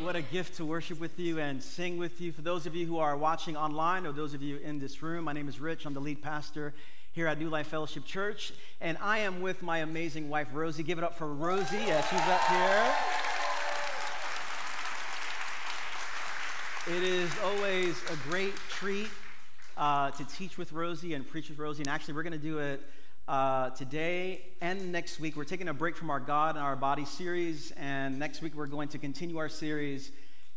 What a gift to worship with you and sing with you. For those of you who are watching online or those of you in this room, my name is Rich. I'm the lead pastor here at New Life Fellowship Church, and I am with my amazing wife, Rosie. Give it up for Rosie as she's up here. It is always a great treat uh, to teach with Rosie and preach with Rosie, and actually, we're going to do it uh, today and next week. We're taking a break from our God and our body series, and next week we're going to continue our series,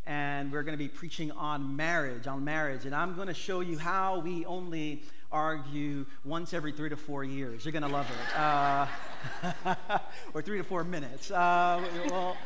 and we're going to be preaching on marriage, on marriage. And I'm going to show you how we only argue once every three to four years. You're going to love it. Uh, or three to four minutes. Uh, well,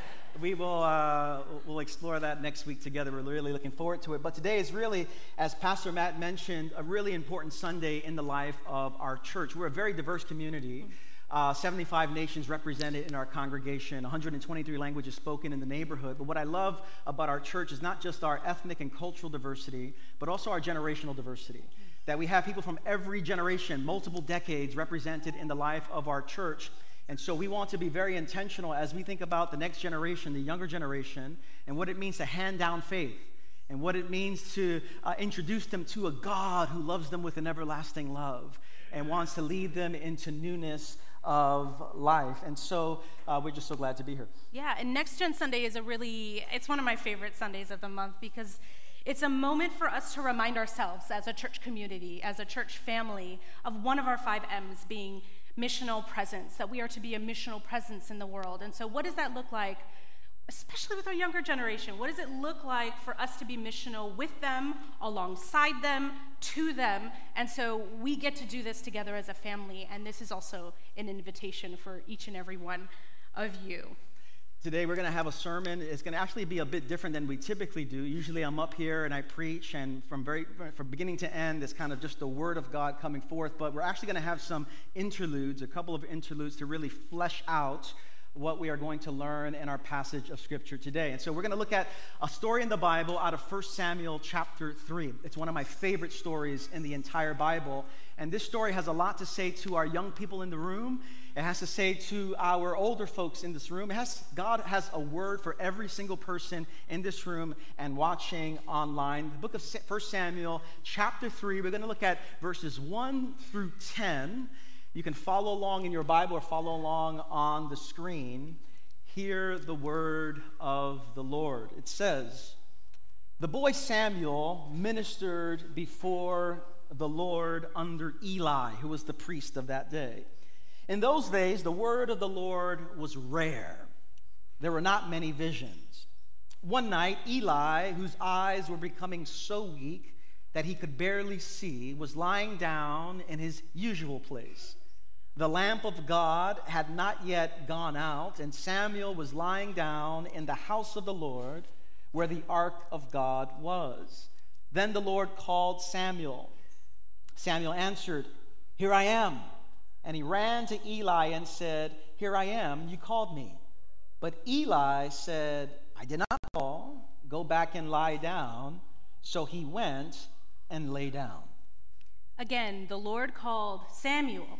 we will uh, we'll explore that next week together. We're really looking forward to it. But today is really, as Pastor Matt mentioned, a really important Sunday in the life of our church. We're a very diverse community. Uh, 75 nations represented in our congregation, 123 languages spoken in the neighborhood. But what I love about our church is not just our ethnic and cultural diversity, but also our generational diversity. That we have people from every generation, multiple decades represented in the life of our church. And so we want to be very intentional as we think about the next generation, the younger generation, and what it means to hand down faith and what it means to uh, introduce them to a God who loves them with an everlasting love and wants to lead them into newness of life. And so uh, we're just so glad to be here. Yeah, and Next Gen Sunday is a really, it's one of my favorite Sundays of the month because it's a moment for us to remind ourselves as a church community, as a church family, of one of our five M's being missional presence, that we are to be a missional presence in the world. And so, what does that look like, especially with our younger generation? What does it look like for us to be missional with them, alongside them, to them? And so, we get to do this together as a family, and this is also an invitation for each and every one of you. Today we're going to have a sermon. It's going to actually be a bit different than we typically do. Usually I'm up here and I preach, and from very from beginning to end, it's kind of just the word of God coming forth. But we're actually going to have some interludes, a couple of interludes to really flesh out what we are going to learn in our passage of scripture today. And so we're going to look at a story in the Bible out of 1 Samuel chapter 3. It's one of my favorite stories in the entire Bible. And this story has a lot to say to our young people in the room it has to say to our older folks in this room. It has, God has a word for every single person in this room and watching online. The book of 1 Samuel, chapter 3, we're going to look at verses 1 through 10. You can follow along in your Bible or follow along on the screen. Hear the word of the Lord. It says, The boy Samuel ministered before the Lord under Eli, who was the priest of that day. In those days, the word of the Lord was rare. There were not many visions. One night, Eli, whose eyes were becoming so weak that he could barely see, was lying down in his usual place. The lamp of God had not yet gone out, and Samuel was lying down in the house of the Lord where the ark of God was. Then the Lord called Samuel. Samuel answered, Here I am. And he ran to Eli and said, Here I am, you called me. But Eli said, I did not call. Go back and lie down. So he went and lay down. Again, the Lord called Samuel,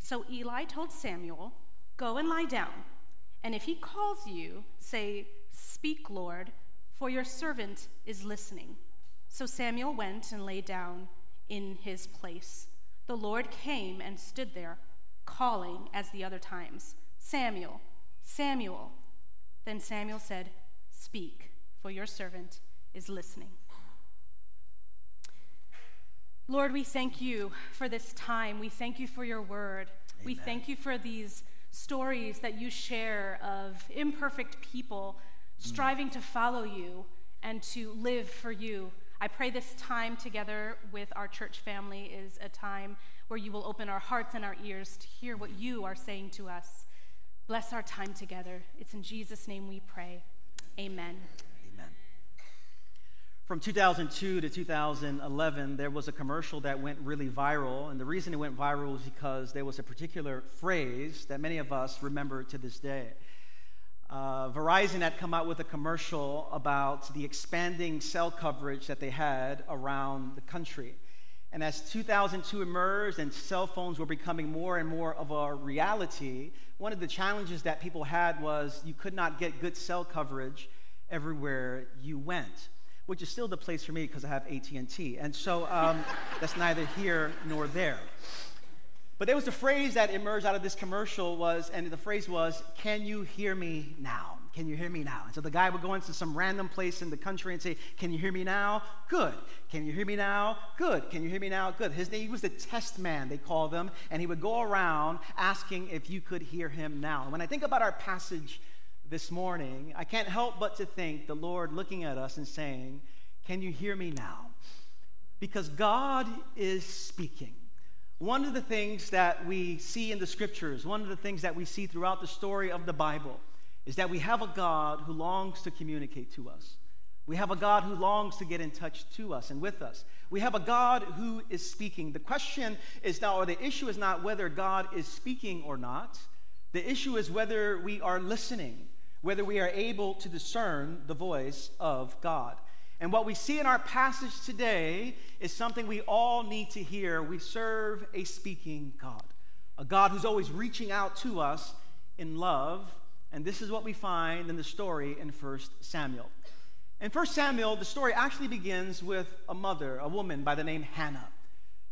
So Eli told Samuel, Go and lie down. And if he calls you, say, Speak, Lord, for your servant is listening. So Samuel went and lay down in his place the Lord came and stood there, calling as the other times, Samuel, Samuel. Then Samuel said, Speak, for your servant is listening. Lord, we thank you for this time. We thank you for your word. Amen. We thank you for these stories that you share of imperfect people mm. striving to follow you and to live for you. I pray this time together with our church family is a time where you will open our hearts and our ears to hear what you are saying to us. Bless our time together. It's in Jesus' name we pray. Amen. From 2002 to 2011, there was a commercial that went really viral. And the reason it went viral was because there was a particular phrase that many of us remember to this day. Uh, Verizon had come out with a commercial about the expanding cell coverage that they had around the country. And as 2002 emerged and cell phones were becoming more and more of a reality, one of the challenges that people had was you could not get good cell coverage everywhere you went, which is still the place for me because I have AT&T. And so um, that's neither here nor there. But there was a phrase that emerged out of this commercial was, and the phrase was, "Can you hear me now? Can you hear me now?" And so the guy would go into some random place in the country and say, "Can you hear me now? Good. Can you hear me now? Good. Can you hear me now? Good." His name he was the test man, they called him, and he would go around asking if you could hear him now. And when I think about our passage this morning, I can't help but to think the Lord looking at us and saying, "Can you hear me now?" Because God is speaking. One of the things that we see in the scriptures, one of the things that we see throughout the story of the Bible, is that we have a God who longs to communicate to us. We have a God who longs to get in touch to us and with us. We have a God who is speaking. The question is now, or the issue is not whether God is speaking or not. The issue is whether we are listening, whether we are able to discern the voice of God. And what we see in our passage today is something we all need to hear. We serve a speaking God, a God who's always reaching out to us in love. And this is what we find in the story in 1 Samuel. In 1 Samuel, the story actually begins with a mother, a woman by the name Hannah.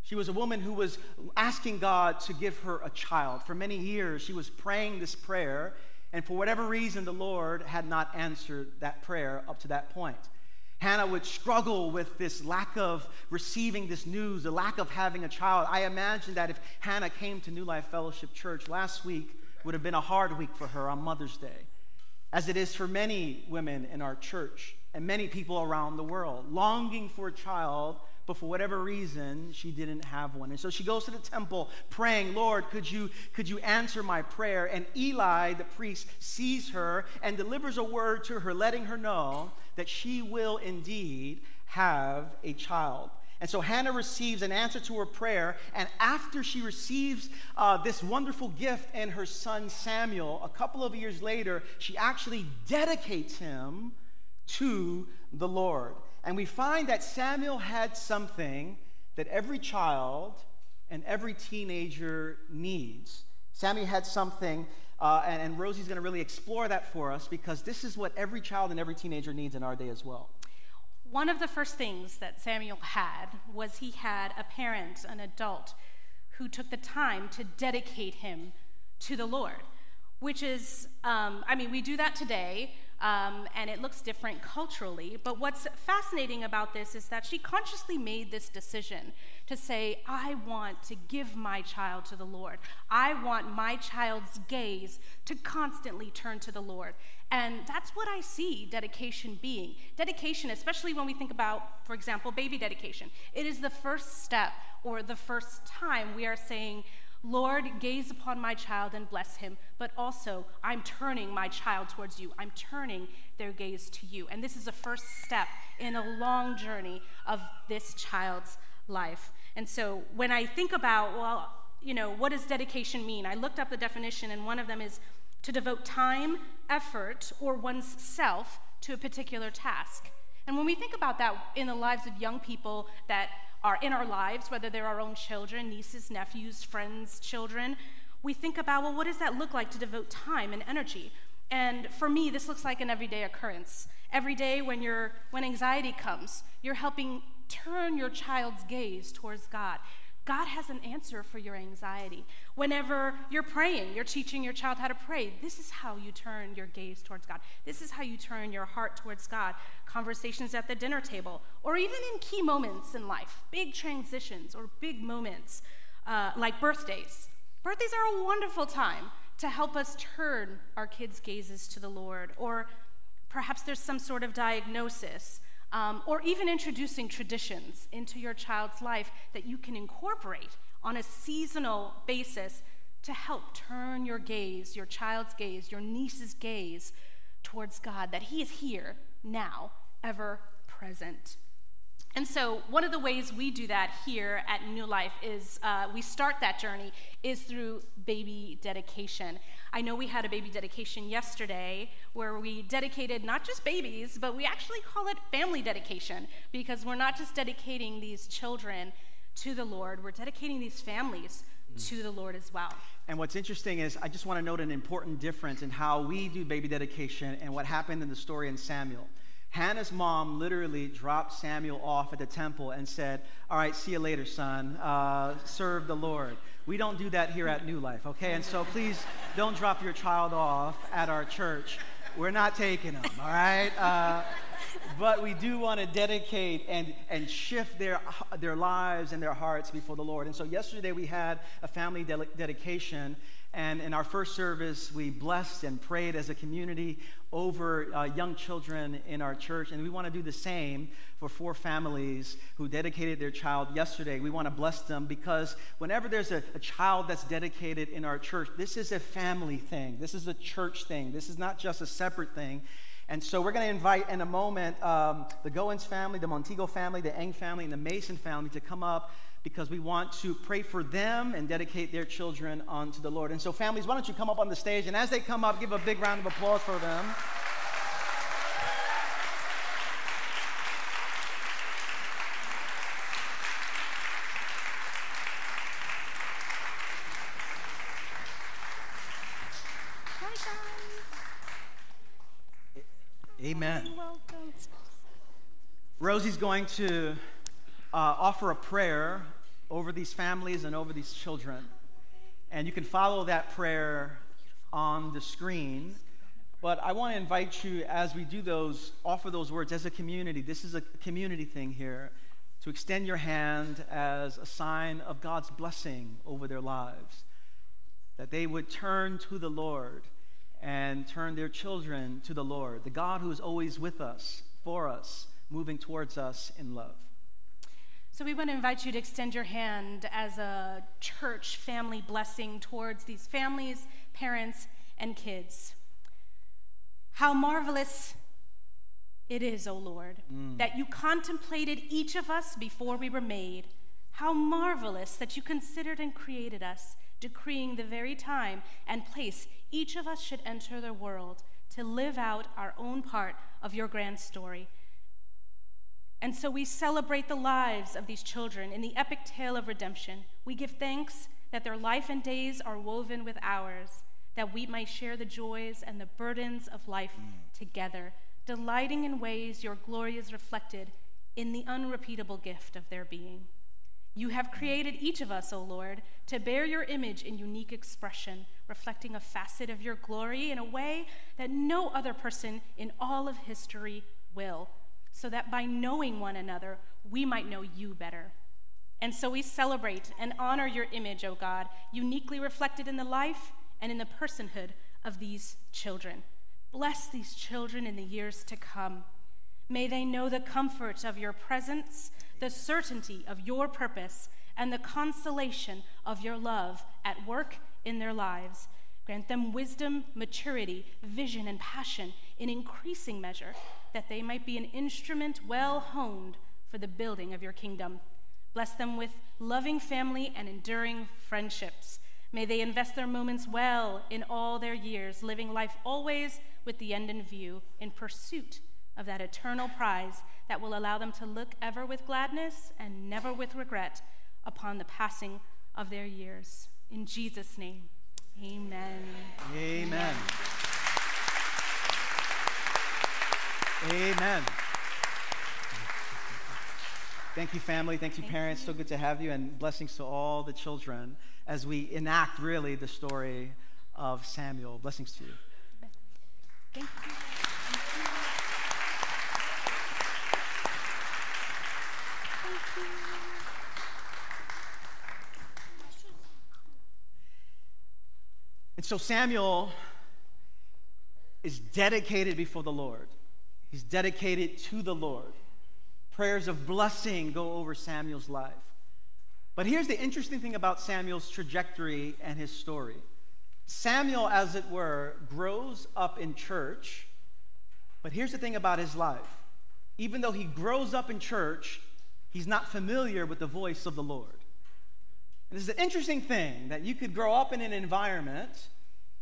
She was a woman who was asking God to give her a child. For many years, she was praying this prayer, and for whatever reason, the Lord had not answered that prayer up to that point. Hannah would struggle with this lack of receiving this news, the lack of having a child. I imagine that if Hannah came to New Life Fellowship Church last week, would have been a hard week for her on Mother's Day, as it is for many women in our church and many people around the world, longing for a child but for whatever reason, she didn't have one. And so she goes to the temple praying, Lord, could you, could you answer my prayer? And Eli, the priest, sees her and delivers a word to her, letting her know that she will indeed have a child. And so Hannah receives an answer to her prayer. And after she receives uh, this wonderful gift and her son Samuel, a couple of years later, she actually dedicates him to the Lord. And we find that Samuel had something that every child and every teenager needs. Samuel had something, uh, and, and Rosie's going to really explore that for us because this is what every child and every teenager needs in our day as well. One of the first things that Samuel had was he had a parent, an adult, who took the time to dedicate him to the Lord, which is, um, I mean, we do that today um, and it looks different culturally. But what's fascinating about this is that she consciously made this decision to say, I want to give my child to the Lord. I want my child's gaze to constantly turn to the Lord. And that's what I see dedication being. Dedication, especially when we think about, for example, baby dedication, it is the first step or the first time we are saying, Lord, gaze upon my child and bless him, but also I'm turning my child towards you. I'm turning their gaze to you. And this is a first step in a long journey of this child's life. And so when I think about, well, you know, what does dedication mean? I looked up the definition, and one of them is to devote time, effort, or one's self to a particular task. And when we think about that in the lives of young people that are in our lives, whether they're our own children, nieces, nephews, friends, children, we think about, well, what does that look like to devote time and energy? And for me, this looks like an everyday occurrence. Every day when, you're, when anxiety comes, you're helping turn your child's gaze towards God. God has an answer for your anxiety. Whenever you're praying, you're teaching your child how to pray. This is how you turn your gaze towards God. This is how you turn your heart towards God. Conversations at the dinner table, or even in key moments in life, big transitions or big moments uh, like birthdays. Birthdays are a wonderful time to help us turn our kids' gazes to the Lord, or perhaps there's some sort of diagnosis um, or even introducing traditions into your child's life that you can incorporate on a seasonal basis to help turn your gaze, your child's gaze, your niece's gaze towards God, that He is here now, ever present. And so, one of the ways we do that here at New Life is uh, we start that journey is through baby dedication. I know we had a baby dedication yesterday where we dedicated not just babies, but we actually call it family dedication because we're not just dedicating these children to the Lord, we're dedicating these families to the Lord as well. And what's interesting is, I just want to note an important difference in how we do baby dedication and what happened in the story in Samuel. Hannah's mom literally dropped Samuel off at the temple and said, All right, see you later, son. Uh, serve the Lord. We don't do that here at New Life, okay? And so please don't drop your child off at our church. We're not taking them, all right? Uh, but we do want to dedicate and, and shift their, their lives and their hearts before the Lord. And so yesterday we had a family de- dedication, and in our first service, we blessed and prayed as a community over uh, young children in our church. And we want to do the same for four families who dedicated their child yesterday. We want to bless them because whenever there's a, a child that's dedicated in our church, this is a family thing. This is a church thing. This is not just a separate thing. And so we're going to invite in a moment um, the Goins family, the Montego family, the Eng family, and the Mason family to come up because we want to pray for them and dedicate their children unto the Lord. And so, families, why don't you come up on the stage? And as they come up, give a big round of applause for them. Amen. Rosie's going to uh, offer a prayer over these families and over these children. And you can follow that prayer on the screen. But I want to invite you, as we do those, offer those words as a community. This is a community thing here to extend your hand as a sign of God's blessing over their lives. That they would turn to the Lord and turn their children to the Lord, the God who is always with us, for us, moving towards us in love. So, we want to invite you to extend your hand as a church family blessing towards these families, parents, and kids. How marvelous it is, O Lord, mm. that you contemplated each of us before we were made. How marvelous that you considered and created us, decreeing the very time and place each of us should enter the world to live out our own part of your grand story. And so we celebrate the lives of these children in the epic tale of redemption. We give thanks that their life and days are woven with ours, that we might share the joys and the burdens of life mm. together, delighting in ways your glory is reflected in the unrepeatable gift of their being. You have mm. created each of us, O Lord, to bear your image in unique expression, reflecting a facet of your glory in a way that no other person in all of history will so that by knowing one another, we might know you better. And so we celebrate and honor your image, O God, uniquely reflected in the life and in the personhood of these children. Bless these children in the years to come. May they know the comfort of your presence, the certainty of your purpose, and the consolation of your love at work in their lives. Grant them wisdom, maturity, vision, and passion in increasing measure that they might be an instrument well honed for the building of your kingdom. Bless them with loving family and enduring friendships. May they invest their moments well in all their years, living life always with the end in view, in pursuit of that eternal prize that will allow them to look ever with gladness and never with regret upon the passing of their years. In Jesus' name, amen. Amen. Amen. Thank you, family. Thank you, parents. So good to have you, and blessings to all the children as we enact really the story of Samuel. Blessings to you. Thank you. And so Samuel is dedicated before the Lord. He's dedicated to the Lord. Prayers of blessing go over Samuel's life. But here's the interesting thing about Samuel's trajectory and his story Samuel, as it were, grows up in church, but here's the thing about his life. Even though he grows up in church, he's not familiar with the voice of the Lord. And is an interesting thing that you could grow up in an environment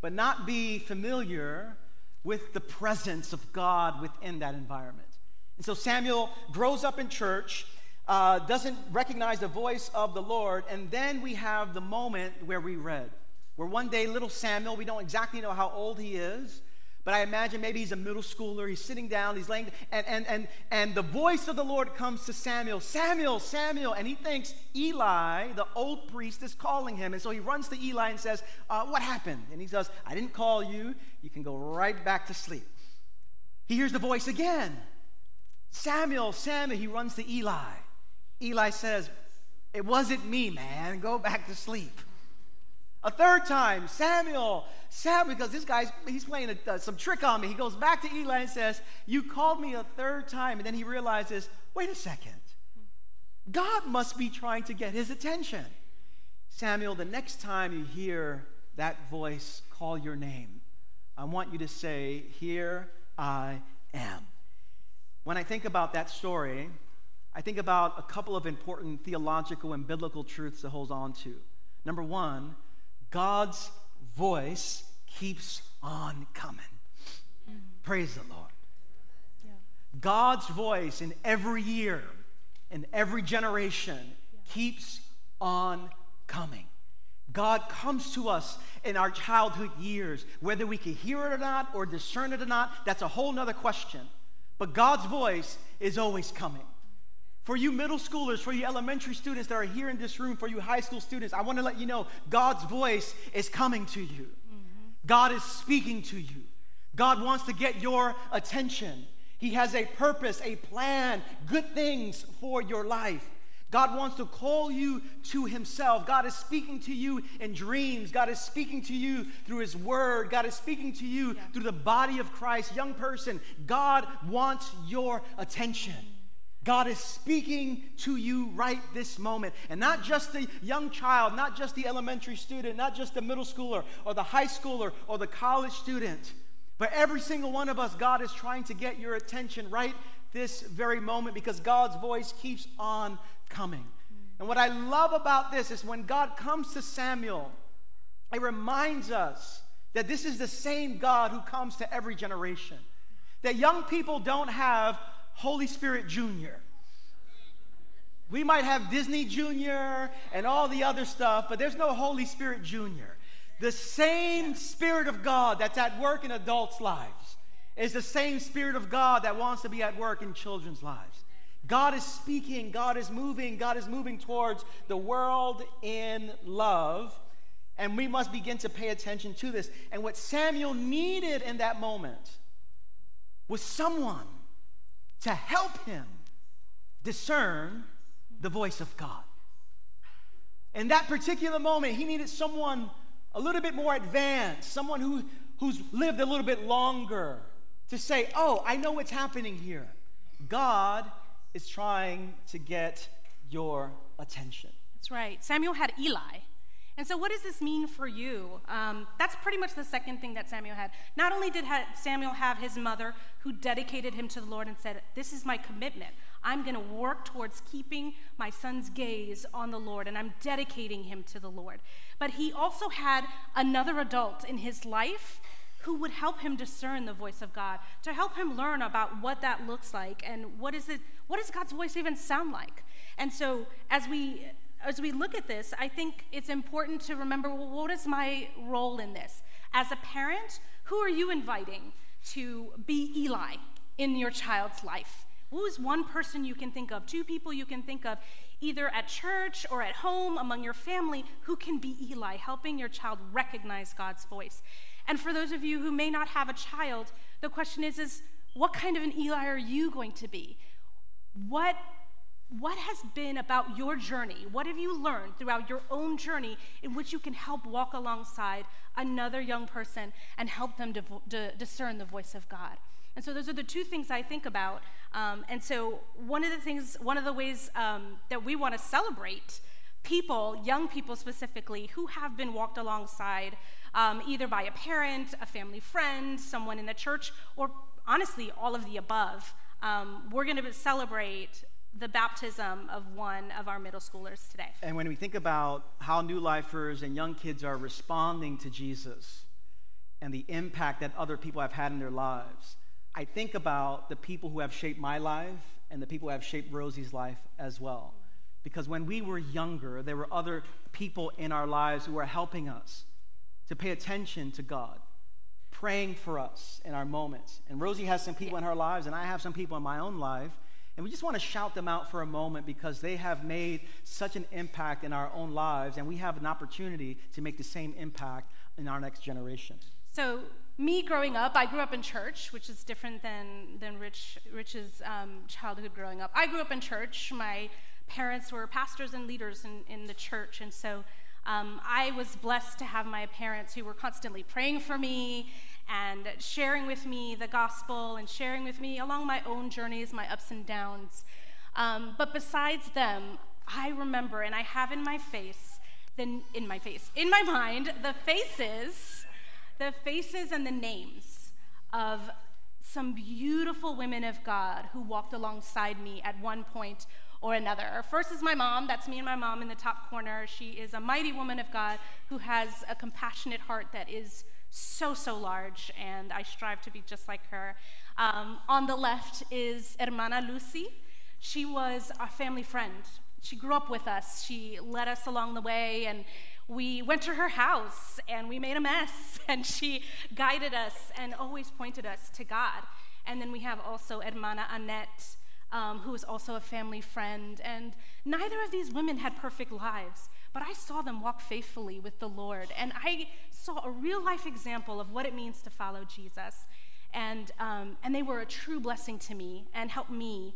but not be familiar with the presence of God within that environment. And so Samuel grows up in church, uh, doesn't recognize the voice of the Lord, and then we have the moment where we read, where one day little Samuel, we don't exactly know how old he is, but I imagine maybe he's a middle schooler. He's sitting down, he's laying, and, and, and, and the voice of the Lord comes to Samuel Samuel, Samuel. And he thinks Eli, the old priest, is calling him. And so he runs to Eli and says, uh, What happened? And he says, I didn't call you. You can go right back to sleep. He hears the voice again Samuel, Samuel. He runs to Eli. Eli says, It wasn't me, man. Go back to sleep. A third time, Samuel, Samuel, because this guy's he's playing a, uh, some trick on me. He goes back to Eli and says, "You called me a third time," and then he realizes, "Wait a second, God must be trying to get his attention." Samuel, the next time you hear that voice call your name, I want you to say, "Here I am." When I think about that story, I think about a couple of important theological and biblical truths to hold on to. Number one God's voice keeps on coming. Mm-hmm. Praise the Lord. Yeah. God's voice in every year, in every generation, yeah. keeps on coming. God comes to us in our childhood years. Whether we can hear it or not, or discern it or not, that's a whole nother question. But God's voice is always coming. For you middle schoolers, for you elementary students that are here in this room, for you high school students, I want to let you know God's voice is coming to you. Mm-hmm. God is speaking to you. God wants to get your attention. He has a purpose, a plan, good things for your life. God wants to call you to Himself. God is speaking to you in dreams. God is speaking to you through His Word. God is speaking to you yeah. through the body of Christ. Young person, God wants your attention. God is speaking to you right this moment. And not just the young child, not just the elementary student, not just the middle schooler or the high schooler or the college student, but every single one of us, God is trying to get your attention right this very moment because God's voice keeps on coming. And what I love about this is when God comes to Samuel, it reminds us that this is the same God who comes to every generation. That young people don't have Holy Spirit Junior. We might have Disney Junior and all the other stuff, but there's no Holy Spirit Junior. The same Spirit of God that's at work in adults' lives is the same Spirit of God that wants to be at work in children's lives. God is speaking, God is moving, God is moving towards the world in love, and we must begin to pay attention to this. And what Samuel needed in that moment was someone to help him discern the voice of God. In that particular moment, he needed someone a little bit more advanced, someone who, who's lived a little bit longer to say, Oh, I know what's happening here. God is trying to get your attention. That's right. Samuel had Eli. And so, what does this mean for you? Um, that's pretty much the second thing that Samuel had. Not only did Samuel have his mother who dedicated him to the Lord and said, This is my commitment. I'm going to work towards keeping my son's gaze on the Lord, and I'm dedicating him to the Lord. But he also had another adult in his life who would help him discern the voice of God, to help him learn about what that looks like and what is it what does God's voice even sound like? And so as we as we look at this, I think it's important to remember well, what is my role in this? As a parent, who are you inviting to be Eli in your child's life? Who is one person you can think of, two people you can think of, either at church or at home among your family, who can be Eli, helping your child recognize God's voice? And for those of you who may not have a child, the question is, is what kind of an Eli are you going to be? What what has been about your journey? What have you learned throughout your own journey in which you can help walk alongside another young person and help them to, discern the voice of God? And so those are the two things I think about. Um, and so one of the things, one of the ways um, that we want to celebrate people, young people specifically, who have been walked alongside um, either by a parent, a family friend, someone in the church, or honestly, all of the above. Um, we're going to celebrate the baptism of one of our middle schoolers today. And when we think about how new lifers and young kids are responding to Jesus and the impact that other people have had in their lives, I think about the people who have shaped my life and the people who have shaped Rosie's life as well. Because when we were younger, there were other people in our lives who were helping us to pay attention to God, praying for us in our moments. And Rosie has some people in her lives, and I have some people in my own life. And we just want to shout them out for a moment because they have made such an impact in our own lives, and we have an opportunity to make the same impact in our next generation. So, me growing up, I grew up in church, which is different than, than Rich, Rich's um, childhood growing up. I grew up in church. My parents were pastors and leaders in, in the church, and so um, I was blessed to have my parents who were constantly praying for me and sharing with me the gospel and sharing with me along my own journeys, my ups and downs. Um, but besides them, I remember, and I have in my face, the, in my face, in my mind, the faces, the faces and the names of some beautiful women of God who walked alongside me at one point or another. First is my mom. That's me and my mom in the top corner. She is a mighty woman of God who has a compassionate heart that is so, so large, and I strive to be just like her. Um, on the left is Hermana Lucy. She was a family friend. She grew up with us. She led us along the way, and we went to her house and we made a mess, and she guided us and always pointed us to God. And then we have also Hermana Annette um, who was also a family friend. And neither of these women had perfect lives, but I saw them walk faithfully with the Lord. And I saw a real life example of what it means to follow Jesus. And, um, and they were a true blessing to me and helped me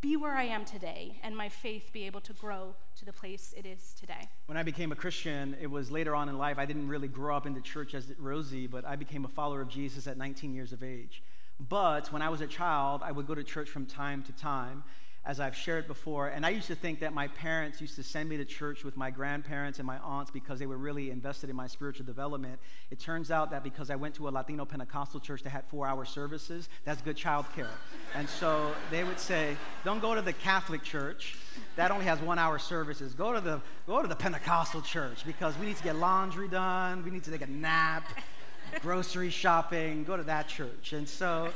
be where I am today and my faith be able to grow to the place it is today. When I became a Christian, it was later on in life. I didn't really grow up in the church as Rosie, but I became a follower of Jesus at 19 years of age. But when I was a child, I would go to church from time to time, as I've shared before. And I used to think that my parents used to send me to church with my grandparents and my aunts because they were really invested in my spiritual development. It turns out that because I went to a Latino Pentecostal church that had four hour services, that's good child care. And so they would say, don't go to the Catholic church. That only has one hour services. Go to the, go to the Pentecostal church because we need to get laundry done, we need to take a nap grocery shopping, go to that church. And so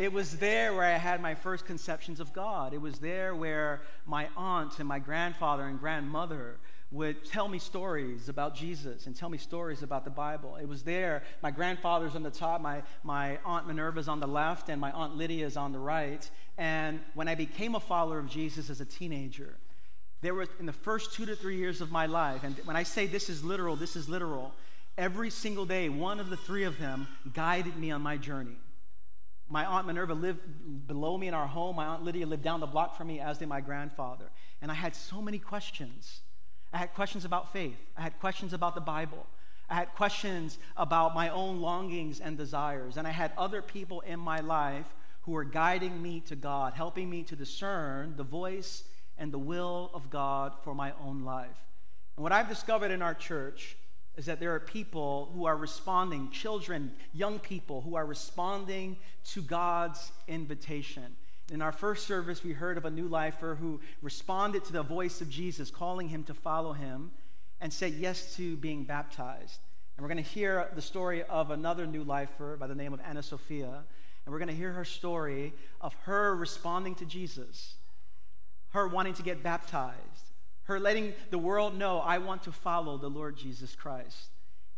it was there where I had my first conceptions of God. It was there where my aunt and my grandfather and grandmother would tell me stories about Jesus and tell me stories about the Bible. It was there, my grandfather's on the top, my, my aunt Minerva's on the left, and my aunt Lydia's on the right. And when I became a follower of Jesus as a teenager, there was in the first two to three years of my life, and when I say this is literal, this is literal. Every single day, one of the three of them guided me on my journey. My Aunt Minerva lived below me in our home. My Aunt Lydia lived down the block from me, as did my grandfather. And I had so many questions. I had questions about faith, I had questions about the Bible. I had questions about my own longings and desires. And I had other people in my life who were guiding me to God, helping me to discern the voice and the will of God for my own life. And what I've discovered in our church is that there are people who are responding, children, young people who are responding to God's invitation. In our first service, we heard of a new lifer who responded to the voice of Jesus, calling him to follow him, and said yes to being baptized. And we're going to hear the story of another new lifer by the name of Ana Sofia. And we're going to hear her story of her responding to Jesus, her wanting to get baptized, her letting the world know, I want to follow the Lord Jesus Christ.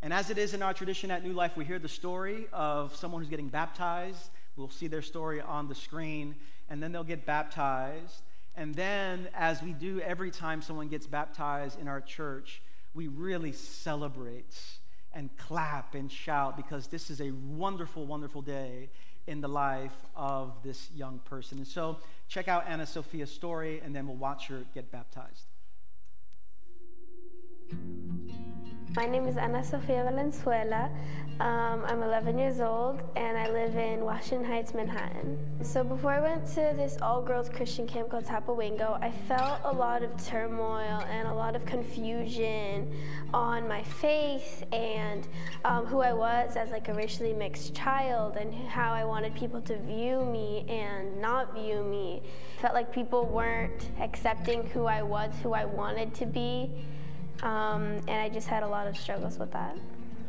And as it is in our tradition at New Life, we hear the story of someone who's getting baptized. We'll see their story on the screen, and then they'll get baptized. And then, as we do every time someone gets baptized in our church, we really celebrate and clap and shout because this is a wonderful, wonderful day in the life of this young person. And so, check out Ana Sofia's story, and then we'll watch her get baptized. My name is Ana Sofia Valenzuela. Um, I'm 11 years old and I live in Washington Heights, Manhattan. So before I went to this all-girls Christian camp called Tapawingo, I felt a lot of turmoil and a lot of confusion on my faith and um, who I was as like a racially mixed child and how I wanted people to view me and not view me. I felt like people weren't accepting who I was, who I wanted to be. Um, and I just had a lot of struggles with that.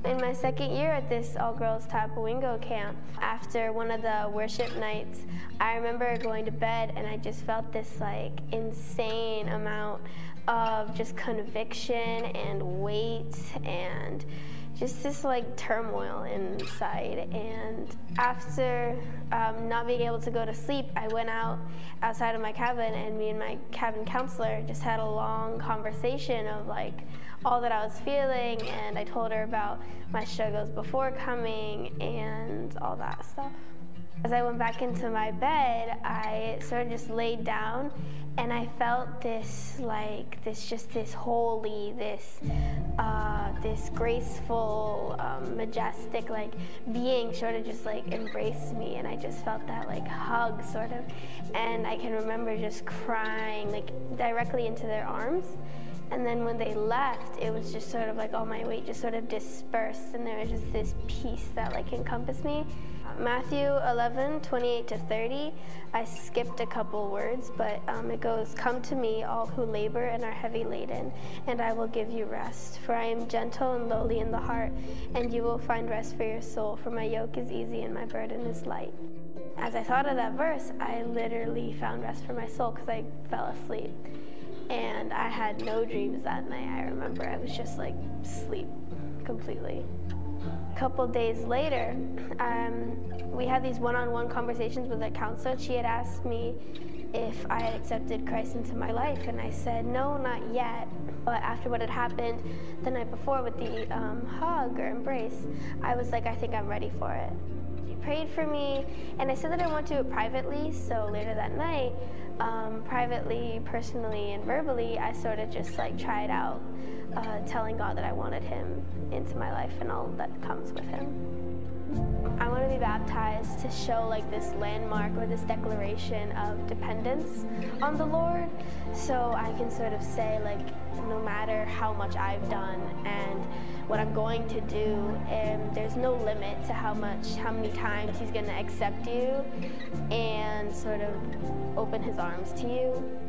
In my second year at this all girls Tapawingo camp, after one of the worship nights, I remember going to bed and I just felt this like insane amount of just conviction and weight and just this like turmoil inside. And after um, not being able to go to sleep, I went out outside of my cabin, and me and my cabin counselor just had a long conversation of like all that I was feeling, and I told her about my struggles before coming and all that stuff. As I went back into my bed, I sort of just laid down and I felt this like this just this holy, this uh, this graceful, um, majestic like being sort of just like embraced me, and I just felt that like hug sort of, and I can remember just crying like directly into their arms. And then when they left, it was just sort of like all my weight just sort of dispersed, and there was just this peace that like encompassed me. Matthew 11, 28 to 30. I skipped a couple words, but um, it goes, Come to me, all who labor and are heavy laden, and I will give you rest. For I am gentle and lowly in the heart, and you will find rest for your soul. For my yoke is easy and my burden is light. As I thought of that verse, I literally found rest for my soul because I fell asleep. And I had no dreams that night. I remember I was just like sleep completely. A couple days later, um, we had these one-on-one conversations with a counselor. She had asked me if I had accepted Christ into my life, and I said, no, not yet. But after what had happened the night before with the um, hug or embrace, I was like, I think I'm ready for it. She prayed for me, and I said that I want to do it privately, so later that night, um, privately, personally, and verbally, I sort of just like tried out uh, telling God that I wanted Him into my life and all that comes with Him. I want to be baptized to show like this landmark or this declaration of dependence on the Lord so I can sort of say like no matter how much I've done and what I'm going to do and there's no limit to how much how many times he's going to accept you and sort of open his arms to you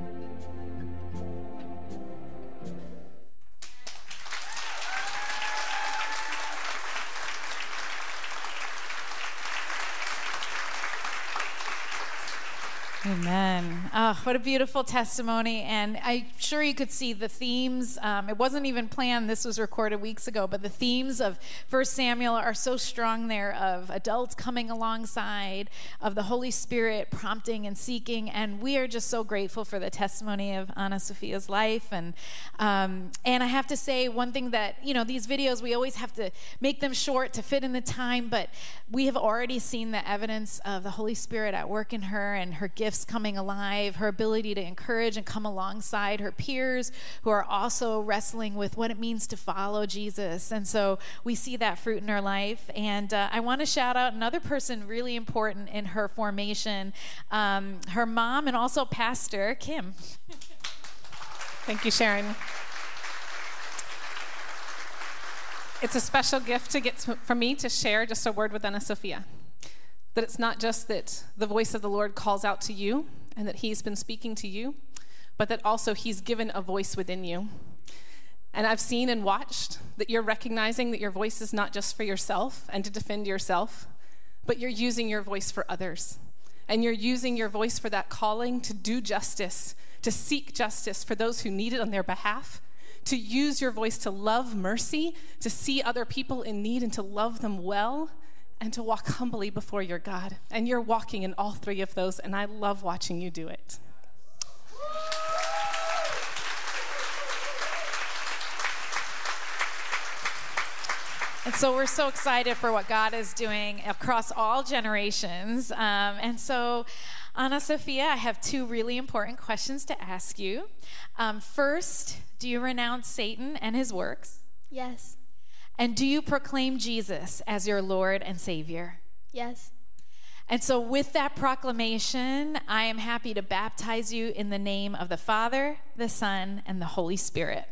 Amen. Oh, what a beautiful testimony. And I'm sure you could see the themes. Um, it wasn't even planned, this was recorded weeks ago, but the themes of First Samuel are so strong there of adults coming alongside, of the Holy Spirit prompting and seeking. And we are just so grateful for the testimony of Ana Sofia's life. And, um, and I have to say, one thing that, you know, these videos, we always have to make them short to fit in the time, but we have already seen the evidence of the Holy Spirit at work in her and her gifts gifts coming alive, her ability to encourage and come alongside her peers who are also wrestling with what it means to follow Jesus. And so we see that fruit in her life. And uh, I want to shout out another person really important in her formation um, her mom and also pastor, Kim. Thank you, Sharon. It's a special gift to get to, for me to share just a word with Ana Sofia. That it's not just that the voice of the Lord calls out to you and that He's been speaking to you, but that also He's given a voice within you. And I've seen and watched that you're recognizing that your voice is not just for yourself and to defend yourself, but you're using your voice for others. And you're using your voice for that calling to do justice, to seek justice for those who need it on their behalf, to use your voice to love mercy, to see other people in need and to love them well, and to walk humbly before your God. And you're walking in all three of those, and I love watching you do it. And so we're so excited for what God is doing across all generations. Um, and so, Ana Sofia, I have two really important questions to ask you. Um, first, do you renounce Satan and his works? Yes. And do you proclaim Jesus as your Lord and Savior? Yes. And so, with that proclamation, I am happy to baptize you in the name of the Father, the Son, and the Holy Spirit.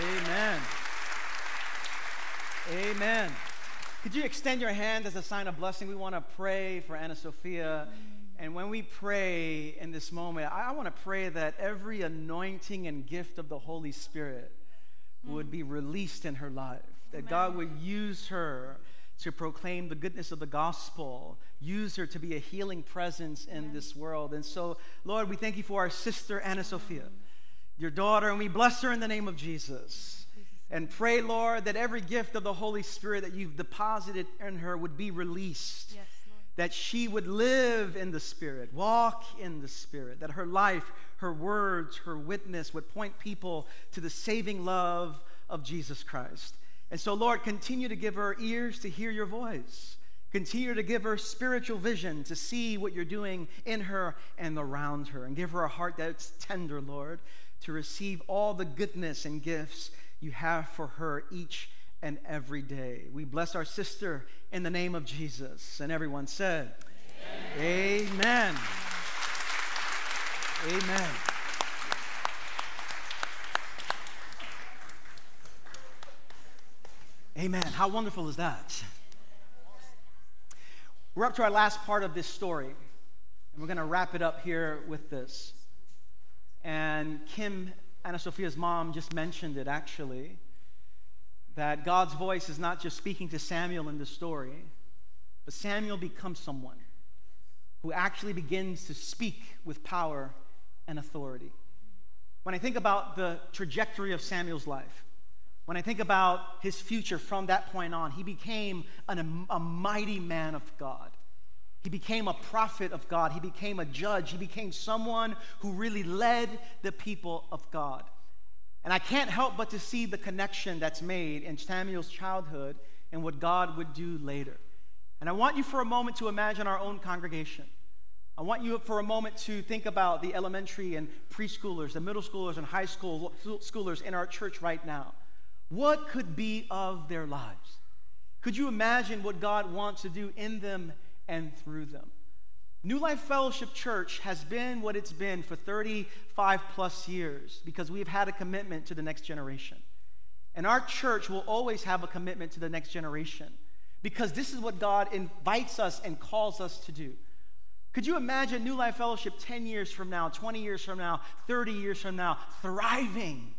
Amen. Amen. Could you extend your hand as a sign of blessing? We want to pray for Ana Sofia. And when we pray in this moment, I, I want to pray that every anointing and gift of the Holy Spirit would be released in her life, that God would use her to proclaim the goodness of the gospel, use her to be a healing presence in this world. And so, Lord, we thank you for our sister Ana Sofia your daughter, and we bless her in the name of Jesus. And pray, Lord, that every gift of the Holy Spirit that you've deposited in her would be released. Yes, Lord. That she would live in the Spirit, walk in the Spirit, that her life, her words, her witness would point people to the saving love of Jesus Christ. And so, Lord, continue to give her ears to hear your voice. Continue to give her spiritual vision to see what you're doing in her and around her. And give her a heart that's tender, Lord, to receive all the goodness and gifts you have for her each and every day. We bless our sister in the name of Jesus. And everyone said, Amen. Amen. Amen. Amen. How wonderful is that? We're up to our last part of this story, and we're going to wrap it up here with this. And Kim, Ana Sofia's mom, just mentioned it actually that God's voice is not just speaking to Samuel in the story, but Samuel becomes someone who actually begins to speak with power and authority. When I think about the trajectory of Samuel's life, when I think about his future from that point on, he became an, a mighty man of God. He became a prophet of God. He became a judge. He became someone who really led the people of God. And I can't help but to see the connection that's made in Samuel's childhood and what God would do later. And I want you for a moment to imagine our own congregation. I want you for a moment to think about the elementary and preschoolers, the middle schoolers and high school schoolers in our church right now. What could be of their lives? Could you imagine what God wants to do in them and through them? New Life Fellowship Church has been what it's been for 35 plus years because we've had a commitment to the next generation. And our church will always have a commitment to the next generation because this is what God invites us and calls us to do. Could you imagine New Life Fellowship 10 years from now, 20 years from now, 30 years from now, thriving,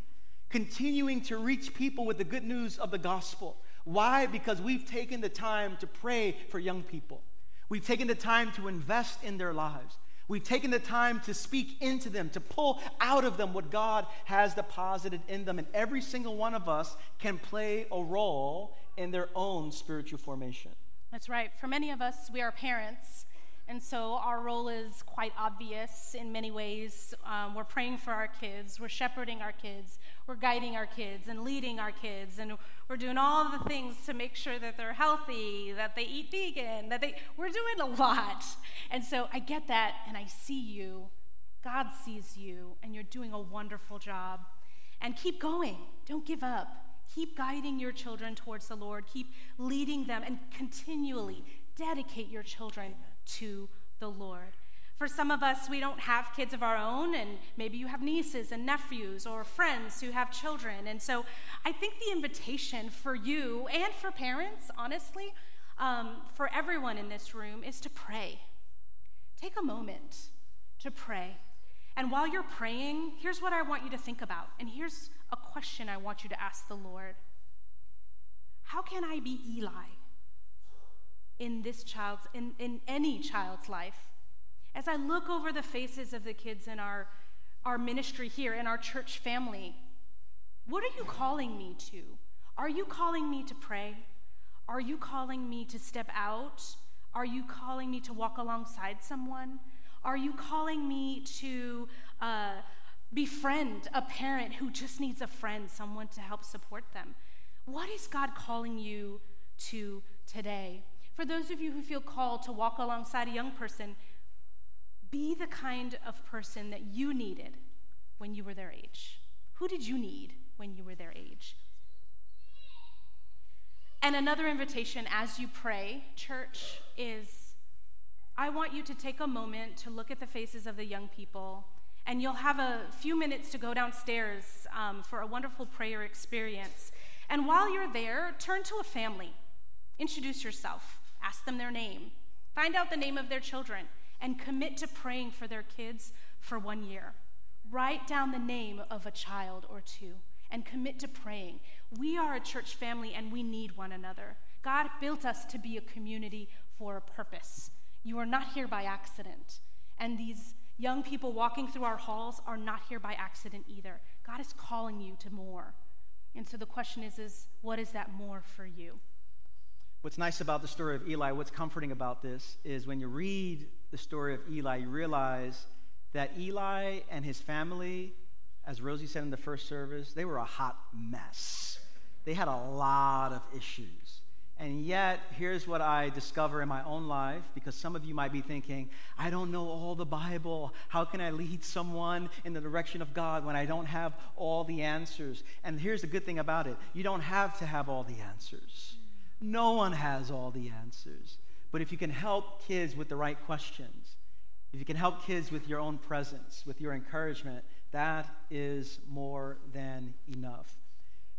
continuing to reach people with the good news of the gospel? Why? Because we've taken the time to pray for young people. We've taken the time to invest in their lives. We've taken the time to speak into them, to pull out of them what God has deposited in them. And every single one of us can play a role in their own spiritual formation. That's right. For many of us, we are parents. And so our role is quite obvious in many ways. Um, we're praying for our kids, we're shepherding our kids, we're guiding our kids and leading our kids, and we're doing all the things to make sure that they're healthy, that they eat vegan, that they, we're doing a lot. And so I get that, and I see you. God sees you, and you're doing a wonderful job. And keep going, don't give up. Keep guiding your children towards the Lord. Keep leading them and continually dedicate your children to the Lord. For some of us, we don't have kids of our own, and maybe you have nieces and nephews or friends who have children. And so I think the invitation for you and for parents, honestly, um, for everyone in this room, is to pray. Take a moment to pray. And while you're praying, here's what I want you to think about. And here's a question I want you to ask the Lord How can I be Eli? In this child's, in, in any child's life? As I look over the faces of the kids in our, our ministry here, in our church family, what are you calling me to? Are you calling me to pray? Are you calling me to step out? Are you calling me to walk alongside someone? Are you calling me to uh, befriend a parent who just needs a friend, someone to help support them? What is God calling you to today? For those of you who feel called to walk alongside a young person, be the kind of person that you needed when you were their age. Who did you need when you were their age? And another invitation as you pray, church, is I want you to take a moment to look at the faces of the young people, and you'll have a few minutes to go downstairs um, for a wonderful prayer experience. And while you're there, turn to a family, introduce yourself, ask them their name, find out the name of their children, and commit to praying for their kids for one year. Write down the name of a child or two and commit to praying. We are a church family and we need one another. God built us to be a community for a purpose. You are not here by accident. And these young people walking through our halls are not here by accident either. God is calling you to more. And so the question is, is what is that more for you? What's nice about the story of Eli, what's comforting about this, is when you read the story of Eli, you realize that Eli and his family, as Rosie said in the first service, they were a hot mess. They had a lot of issues. And yet, here's what I discover in my own life because some of you might be thinking, I don't know all the Bible. How can I lead someone in the direction of God when I don't have all the answers? And here's the good thing about it you don't have to have all the answers. No one has all the answers. But if you can help kids with the right questions, if you can help kids with your own presence, with your encouragement, that is more than enough.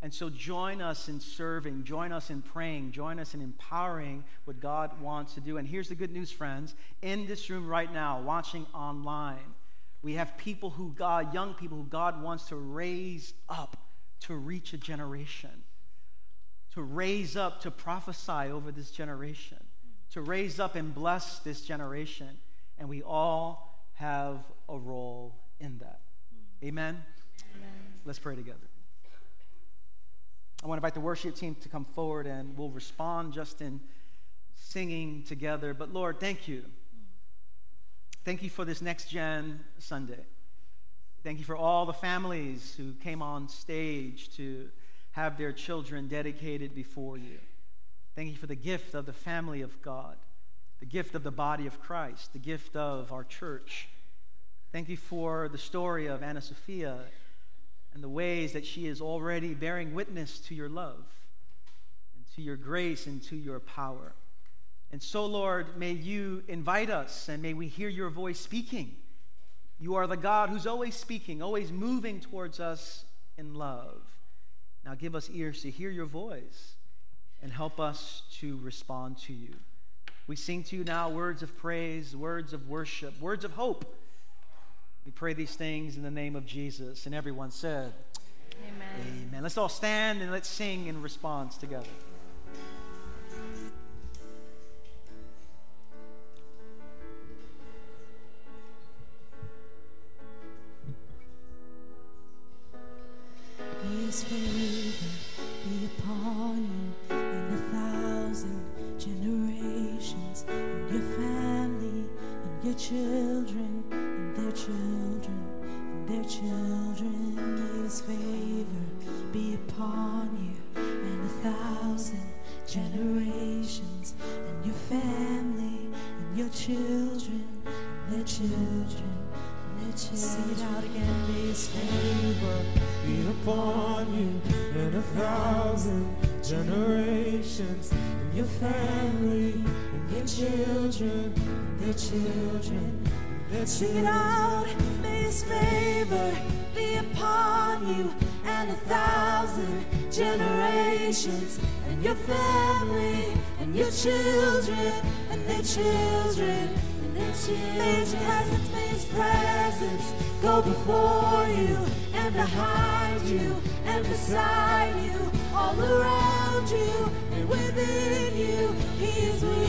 And so join us in serving, join us in praying, join us in empowering what God wants to do. And here's the good news, friends. In this room right now, watching online, we have people who God, young people who God wants to raise up to reach a generation, to raise up, to prophesy over this generation, to raise up and bless this generation. And we all have a role in that. Amen? Amen. Let's pray together. I want to invite the worship team to come forward and we'll respond just in singing together. But Lord, thank you. Thank you for this next gen Sunday. Thank you for all the families who came on stage to have their children dedicated before you. Thank you for the gift of the family of God, the gift of the body of Christ, the gift of our church. Thank you for the story of Ana Sofia and the ways that she is already bearing witness to your love and to your grace and to your power. And so, Lord, may you invite us and may we hear your voice speaking. You are the God who's always speaking, always moving towards us in love. Now give us ears to hear your voice and help us to respond to you. We sing to you now words of praise, words of worship, words of hope we pray these things in the name of Jesus. And everyone said, Amen. Amen. Let's all stand and let's sing in response together. His favor and behind you and beside you, all around you and within you. He is with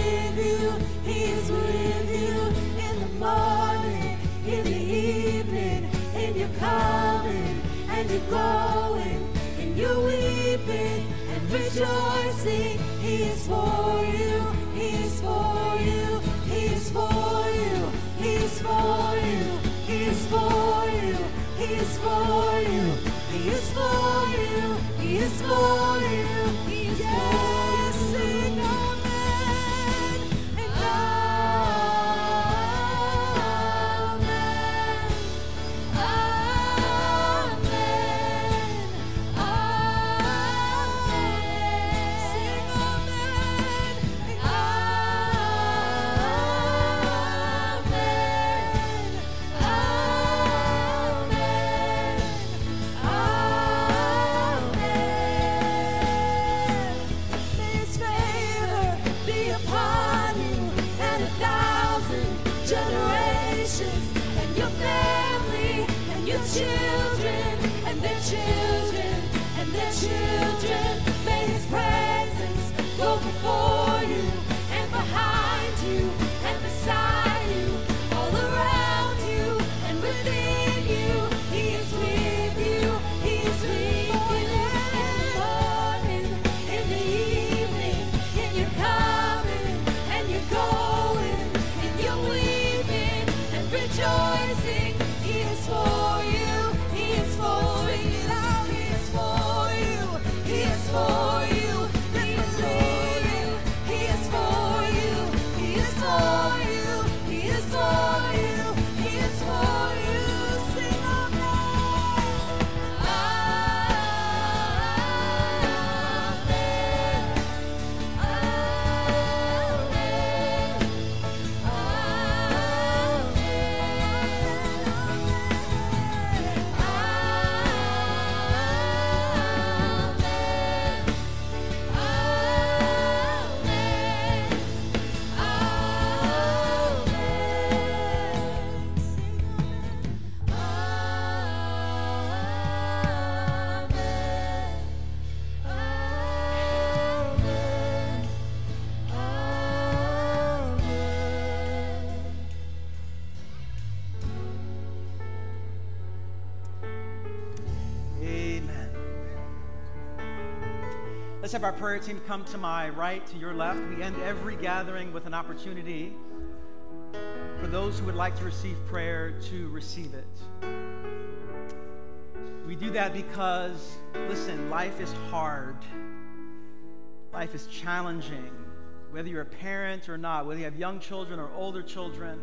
is falling. Let's have our prayer team come to my right, to your left. We end every gathering with an opportunity for those who would like to receive prayer to receive it. We do that because, listen, life is hard. Life is challenging. Whether you're a parent or not, whether you have young children or older children,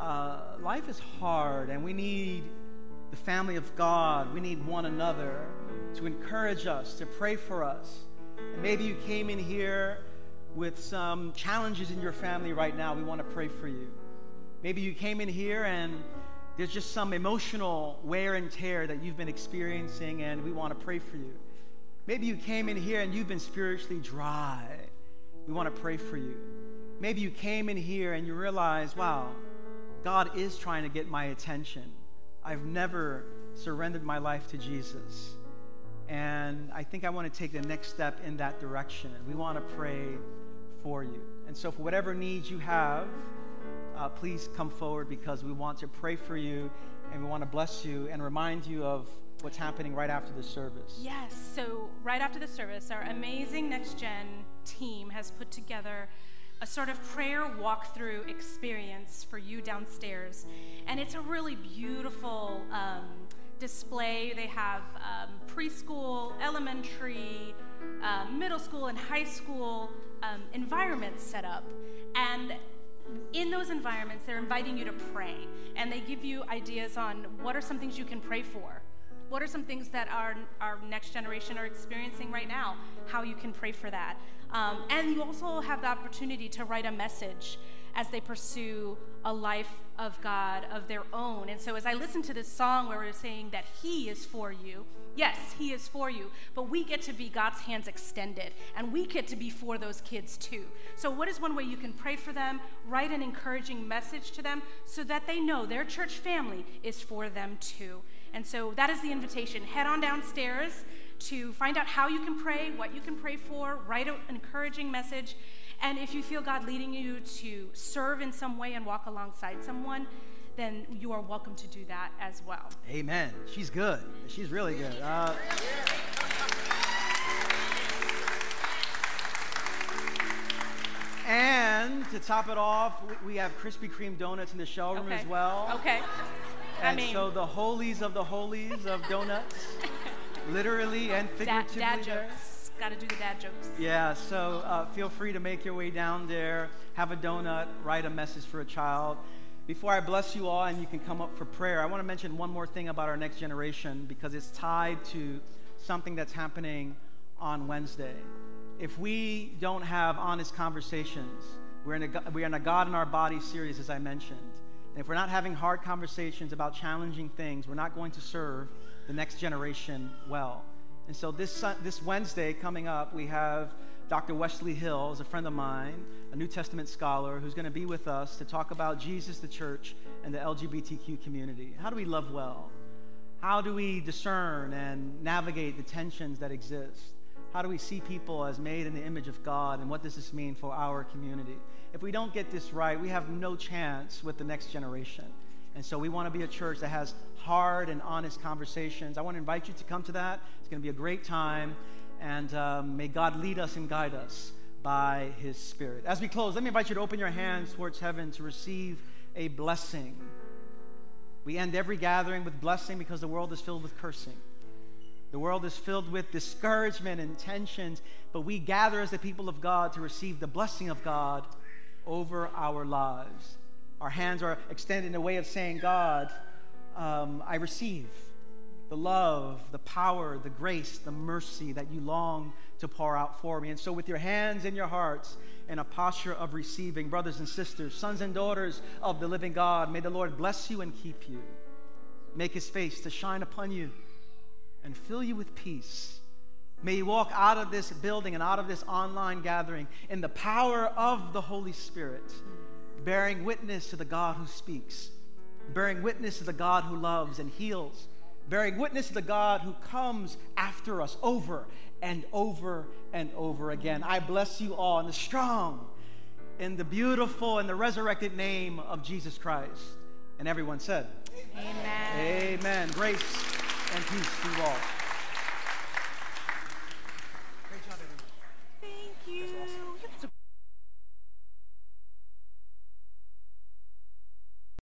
uh, life is hard, and we need the family of God. We need one another to encourage us, to pray for us. And maybe you came in here with some challenges in your family right now. We want to pray for you. Maybe you came in here and there's just some emotional wear and tear that you've been experiencing, and we want to pray for you. Maybe you came in here and you've been spiritually dry. We want to pray for you. Maybe you came in here and you realize, wow, God is trying to get my attention. I've never surrendered my life to Jesus. And I think I want to take the next step in that direction. And we want to pray for you. And so, for whatever needs you have, uh, please come forward because we want to pray for you and we want to bless you and remind you of what's happening right after the service. Yes, so right after the service, our amazing Next Gen team has put together a sort of prayer walkthrough experience for you downstairs. And it's a really beautiful um, display. They have um, preschool, elementary, uh, middle school, and high school um, environments set up. And in those environments, they're inviting you to pray. And they give you ideas on what are some things you can pray for. What are some things that our, our next generation are experiencing right now? How you can pray for that. Um, and you also have the opportunity to write a message as they pursue a life of God of their own. And so, as I listen to this song where we're saying that He is for you, yes, He is for you, but we get to be God's hands extended, and we get to be for those kids too. So, what is one way you can pray for them, write an encouraging message to them so that they know their church family is for them too? And so, that is the invitation. Head on downstairs to find out how you can pray, what you can pray for, write an encouraging message. And if you feel God leading you to serve in some way and walk alongside someone, then you are welcome to do that as well. Amen. She's good. She's really good. Uh, and to top it off, we have Krispy Kreme donuts in the showroom okay. as well. Okay. And I mean. so the holies of the holies of donuts, literally and figuratively. Dad, dad jokes. There. Got to do the dad jokes. Yeah, so uh, feel free to make your way down there, have a donut, write a message for a child. Before I bless you all and you can come up for prayer, I want to mention one more thing about our next generation because it's tied to something that's happening on Wednesday. If we don't have honest conversations, we're in a, we're in a God in Our Body series, as I mentioned. And if we're not having hard conversations about challenging things, we're not going to serve the next generation well. And so this, this Wednesday coming up, we have Dr. Wesley Hill, is a friend of mine, a New Testament scholar, who's going to be with us to talk about Jesus, the church, and the LGBTQ community. How do we love well? How do we discern and navigate the tensions that exist? How do we see people as made in the image of God, and what does this mean for our community? If we don't get this right, we have no chance with the next generation. And so we want to be a church that has hard and honest conversations. I want to invite you to come to that. It's going to be a great time. And um, may God lead us and guide us by his Spirit. As we close, let me invite you to open your hands towards heaven to receive a blessing. We end every gathering with blessing because the world is filled with cursing. The world is filled with discouragement and tensions, but we gather as the people of God to receive the blessing of God over our lives. Our hands are extended in a way of saying, God, um, I receive the love, the power, the grace, the mercy that you long to pour out for me. And so, with your hands in your hearts in a posture of receiving, brothers and sisters, sons and daughters of the living God, may the Lord bless you and keep you, make his face to shine upon you, and fill you with peace. May you walk out of this building and out of this online gathering in the power of the Holy Spirit, bearing witness to the God who speaks, bearing witness to the God who loves and heals, bearing witness to the God who comes after us over and over and over again. I bless you all in the strong, in the beautiful, and the resurrected name of Jesus Christ. And everyone said, Amen. Amen. Grace and peace to you all.